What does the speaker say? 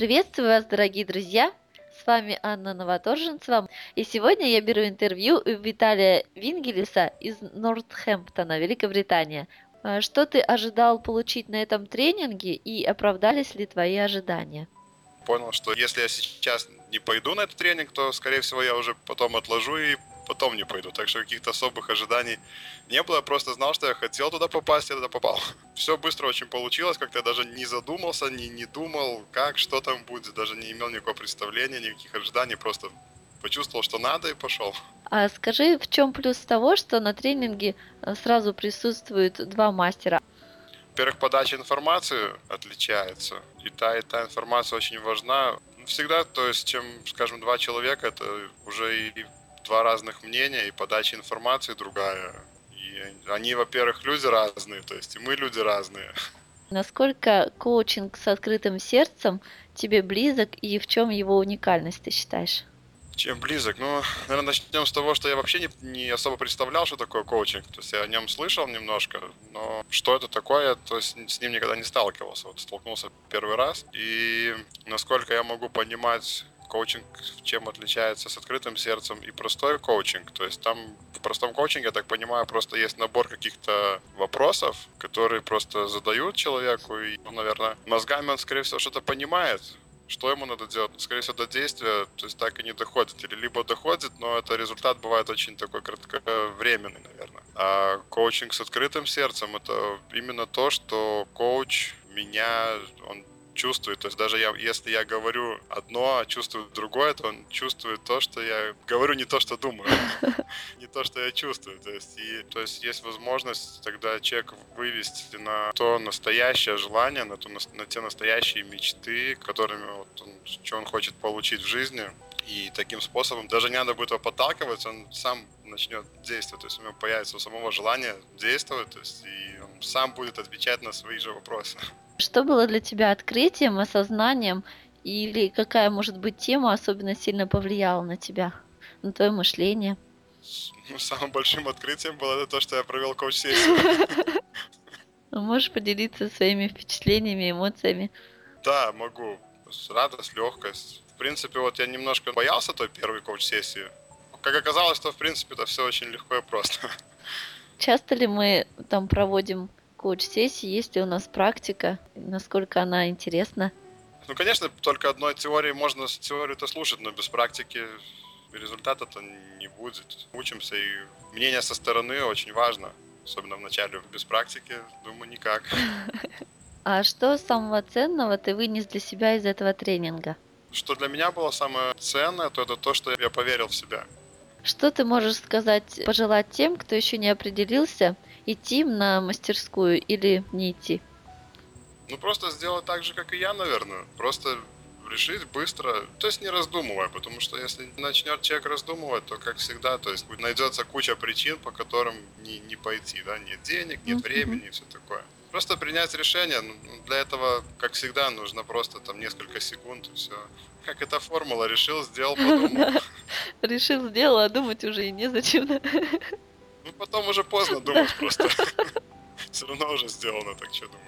Приветствую вас, дорогие друзья! С вами Анна Новоторженцева. И сегодня я беру интервью у Виталия Вингелиса из Нортхэмптона, Великобритания. А Что ты ожидал получить на этом тренинге и оправдались ли твои ожидания? Понял, что если я сейчас не пойду на этот тренинг, то, скорее всего, я уже потом отложу и потом не пойду. Так что каких-то особых ожиданий не было. Я просто знал, что я хотел туда попасть, я туда попал. Все быстро очень получилось, как-то я даже не задумался, не, не думал, как, что там будет, даже не имел никакого представления, никаких ожиданий, просто почувствовал, что надо и пошел. А скажи, в чем плюс того, что на тренинге э, сразу присутствуют два мастера? Во-первых, подача информации отличается. И та, и та информация очень важна. Всегда, то есть, чем, скажем, два человека, это уже и два разных мнения, и подача информации другая. И они, во-первых, люди разные, то есть и мы люди разные. Насколько коучинг с открытым сердцем тебе близок и в чем его уникальность, ты считаешь? Чем близок? Ну, наверное, начнем с того, что я вообще не, не особо представлял, что такое коучинг. То есть я о нем слышал немножко, но что это такое, то есть с ним никогда не сталкивался. Вот столкнулся первый раз. И насколько я могу понимать коучинг чем отличается с открытым сердцем и простой коучинг. То есть там в простом коучинге, я так понимаю, просто есть набор каких-то вопросов, которые просто задают человеку, и, ну, наверное, мозгами он, скорее всего, что-то понимает, что ему надо делать. Скорее всего, до действия, то есть так и не доходит. Или либо доходит, но это результат бывает очень такой кратковременный, наверное. А коучинг с открытым сердцем — это именно то, что коуч меня, он чувствует. То есть даже я, если я говорю одно, а чувствую другое, то он чувствует то, что я говорю, не то, что думаю, не то, что я чувствую. То есть, и, то есть есть возможность тогда человек вывести на то настоящее желание, на, то, на те настоящие мечты, которыми вот он, что он хочет получить в жизни. И таким способом даже не надо будет его подталкивать, он сам начнет действовать, то есть у него появится у самого желание действовать, то есть и он сам будет отвечать на свои же вопросы. Что было для тебя открытием, осознанием или какая, может быть, тема особенно сильно повлияла на тебя, на твое мышление? Ну, самым большим открытием было это то, что я провел коуч-сессию. Можешь поделиться своими впечатлениями, эмоциями? Да, могу. Радость, легкость. В принципе, вот я немножко боялся той первой коуч-сессии. Как оказалось, то, в принципе, это все очень легко и просто. Часто ли мы там проводим коуч-сессии, есть ли у нас практика, насколько она интересна? Ну, конечно, только одной теории можно теорию-то слушать, но без практики результата-то не будет. Учимся, и мнение со стороны очень важно. Особенно в начале, без практики, думаю, никак. А что самого ценного ты вынес для себя из этого тренинга? Что для меня было самое ценное, то это то, что я поверил в себя. Что ты можешь сказать, пожелать тем, кто еще не определился идти на мастерскую или не идти? Ну, просто сделать так же, как и я, наверное. Просто решить быстро, то есть не раздумывая, потому что если начнет человек раздумывать, то, как всегда, то есть найдется куча причин, по которым не, не пойти, да, нет денег, нет mm-hmm. времени и все такое. Просто принять решение, ну, для этого, как всегда, нужно просто там несколько секунд и все. Как эта формула, решил, сделал, подумал. Решил, сделал, а думать уже и незачем. Ну, потом уже поздно думать просто. Все равно уже сделано, так что думать.